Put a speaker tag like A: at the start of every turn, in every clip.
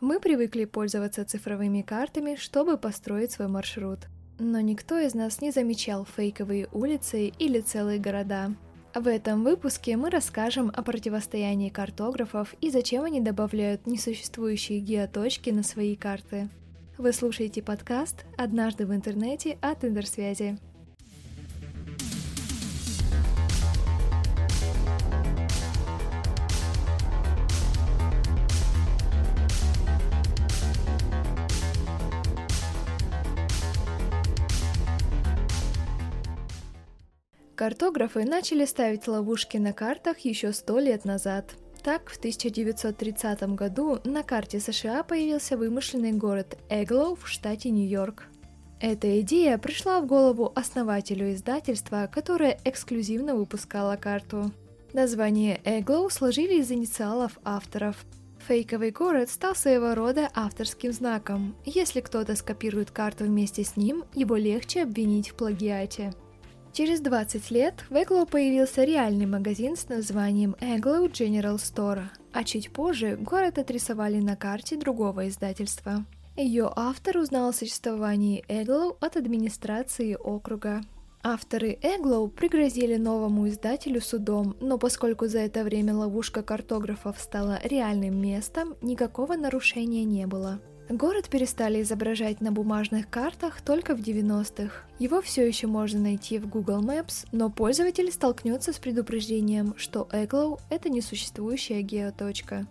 A: Мы привыкли пользоваться цифровыми картами, чтобы построить свой маршрут. Но никто из нас не замечал фейковые улицы или целые города. В этом выпуске мы расскажем о противостоянии картографов и зачем они добавляют несуществующие геоточки на свои карты. Вы слушаете подкаст «Однажды в интернете» от Интерсвязи. Картографы начали ставить ловушки на картах еще сто лет назад. Так, в 1930 году на карте США появился вымышленный город Эглоу в штате Нью-Йорк. Эта идея пришла в голову основателю издательства, которое эксклюзивно выпускало карту. Название Эглоу сложили из инициалов авторов. Фейковый город стал своего рода авторским знаком. Если кто-то скопирует карту вместе с ним, его легче обвинить в плагиате. Через 20 лет в Эглоу появился реальный магазин с названием Agloe General Store, а чуть позже город отрисовали на карте другого издательства. Ее автор узнал о существовании Эглоу от администрации округа. Авторы Эглоу пригрозили новому издателю судом, но поскольку за это время ловушка картографов стала реальным местом, никакого нарушения не было. Город перестали изображать на бумажных картах только в 90-х. Его все еще можно найти в Google Maps, но пользователь столкнется с предупреждением, что Эглоу — это несуществующая геоточка.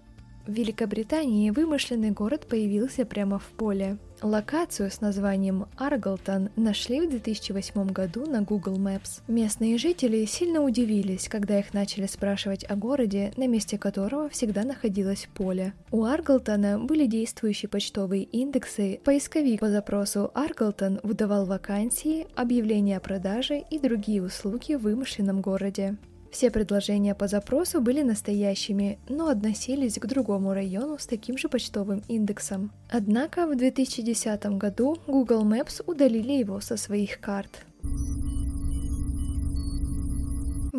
A: В Великобритании вымышленный город появился прямо в поле. Локацию с названием Арглтон нашли в 2008 году на Google Maps. Местные жители сильно удивились, когда их начали спрашивать о городе, на месте которого всегда находилось поле. У Арглтона были действующие почтовые индексы, поисковик по запросу Арглтон выдавал вакансии, объявления о продаже и другие услуги в вымышленном городе. Все предложения по запросу были настоящими, но относились к другому району с таким же почтовым индексом. Однако в 2010 году Google Maps удалили его со своих карт.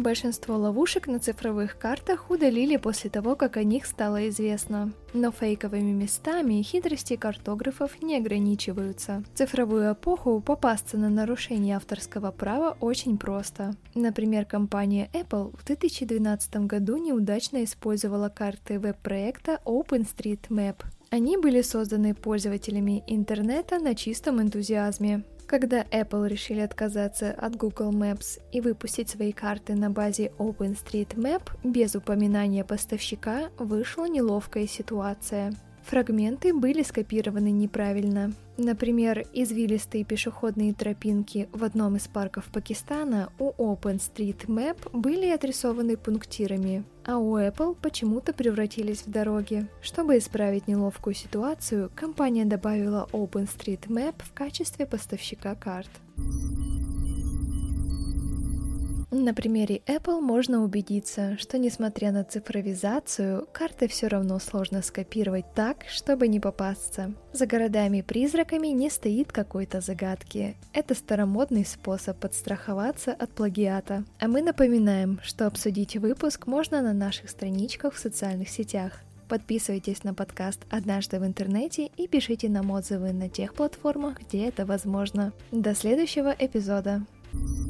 A: Большинство ловушек на цифровых картах удалили после того, как о них стало известно. Но фейковыми местами хитрости картографов не ограничиваются. В цифровую эпоху попасться на нарушение авторского права очень просто. Например, компания Apple в 2012 году неудачно использовала карты веб-проекта OpenStreetMap. Они были созданы пользователями интернета на чистом энтузиазме. Когда Apple решили отказаться от Google Maps и выпустить свои карты на базе OpenStreetMap без упоминания поставщика, вышла неловкая ситуация. Фрагменты были скопированы неправильно. Например, извилистые пешеходные тропинки в одном из парков Пакистана у OpenStreetMap были отрисованы пунктирами, а у Apple почему-то превратились в дороги. Чтобы исправить неловкую ситуацию, компания добавила OpenStreetMap в качестве поставщика карт. На примере Apple можно убедиться, что несмотря на цифровизацию, карты все равно сложно скопировать так, чтобы не попасться. За городами-призраками не стоит какой-то загадки. Это старомодный способ подстраховаться от плагиата. А мы напоминаем, что обсудить выпуск можно на наших страничках в социальных сетях. Подписывайтесь на подкаст «Однажды в интернете» и пишите нам отзывы на тех платформах, где это возможно. До следующего эпизода! thank you